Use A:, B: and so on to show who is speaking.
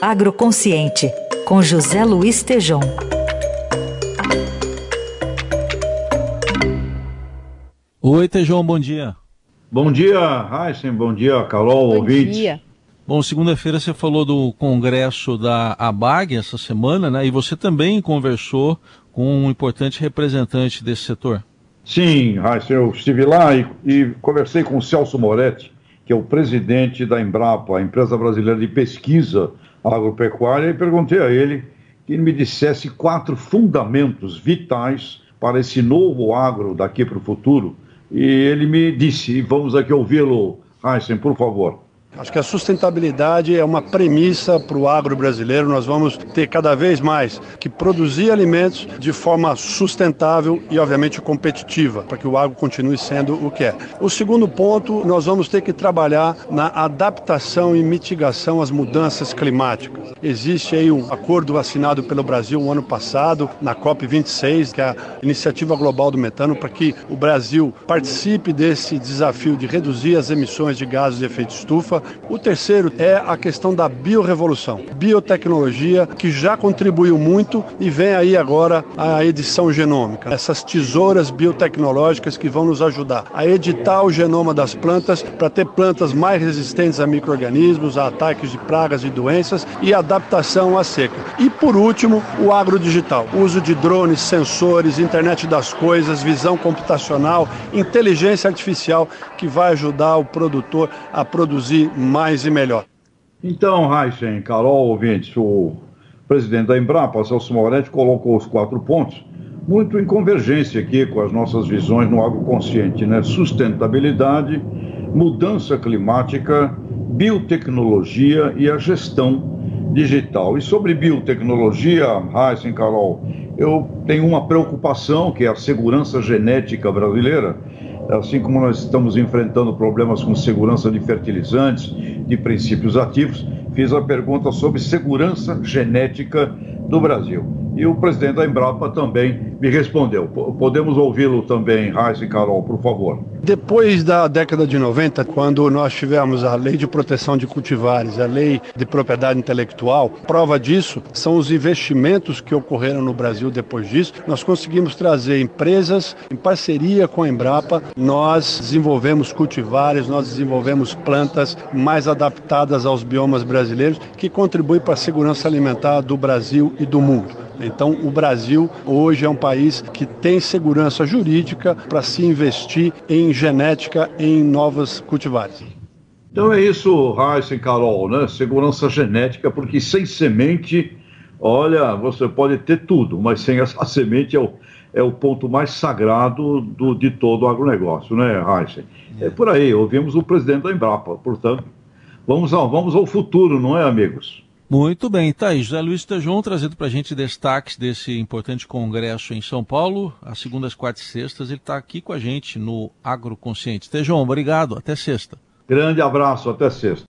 A: Agroconsciente, com José Luiz Tejom.
B: Oi, Tejom, bom dia.
C: Bom dia, Heisen, bom dia, Carol,
D: bom
C: ouvintes.
D: Dia.
B: Bom, segunda-feira você falou do congresso da ABAG essa semana, né? E você também conversou com um importante representante desse setor.
C: Sim, Heisen, eu estive lá e, e conversei com o Celso Moretti, que é o presidente da Embrapa, a empresa brasileira de pesquisa agropecuária, e perguntei a ele que ele me dissesse quatro fundamentos vitais para esse novo agro daqui para o futuro. E ele me disse, vamos aqui ouvi-lo, Heisen, por favor.
E: Acho que a sustentabilidade é uma premissa para o agro brasileiro. Nós vamos ter cada vez mais que produzir alimentos de forma sustentável e, obviamente, competitiva, para que o agro continue sendo o que é. O segundo ponto, nós vamos ter que trabalhar na adaptação e mitigação às mudanças climáticas. Existe aí um acordo assinado pelo Brasil no ano passado, na COP26, que é a Iniciativa Global do Metano, para que o Brasil participe desse desafio de reduzir as emissões de gases de efeito estufa o terceiro é a questão da biorevolução, biotecnologia, que já contribuiu muito e vem aí agora a edição genômica. Essas tesouras biotecnológicas que vão nos ajudar a editar o genoma das plantas para ter plantas mais resistentes a micro-organismos, a ataques de pragas e doenças e adaptação à seca. E por último, o agrodigital, uso de drones, sensores, internet das coisas, visão computacional, inteligência artificial que vai ajudar o produtor a produzir mais e melhor.
C: Então, Heisen, Carol, ouvintes, o presidente da Embrapa, Celso Moretti, colocou os quatro pontos, muito em convergência aqui com as nossas visões no agroconsciente, né? Sustentabilidade, mudança climática, biotecnologia e a gestão digital. E sobre biotecnologia, Heisen, Carol, eu tenho uma preocupação, que é a segurança genética brasileira assim como nós estamos enfrentando problemas com segurança de fertilizantes, de princípios ativos, fiz a pergunta sobre segurança genética do Brasil. E o presidente da Embrapa também me respondeu. Podemos ouvi-lo também, Raiz e Carol, por favor.
E: Depois da década de 90, quando nós tivemos a Lei de Proteção de Cultivares, a Lei de Propriedade Intelectual, prova disso são os investimentos que ocorreram no Brasil depois disso. Nós conseguimos trazer empresas em parceria com a Embrapa, nós desenvolvemos cultivares, nós desenvolvemos plantas mais adaptadas aos biomas brasileiros, que contribuem para a segurança alimentar do Brasil e do mundo. Então, o Brasil hoje é um país que tem segurança jurídica para se investir em genética em novas cultivares.
C: Então é isso, Raíssa e Carol, né? Segurança genética, porque sem semente, olha, você pode ter tudo, mas sem essa semente é o, é o ponto mais sagrado do, de todo o agronegócio, né, Raíssa? É por aí, ouvimos o presidente da Embrapa, portanto, vamos ao, vamos ao futuro, não é, amigos?
B: Muito bem, tá aí. José Luiz Tejon trazendo para a gente destaques desse importante congresso em São Paulo, às segundas, quartas e sextas. Ele está aqui com a gente no Agroconsciente. Tejon, obrigado. Até sexta.
C: Grande abraço, até sexta.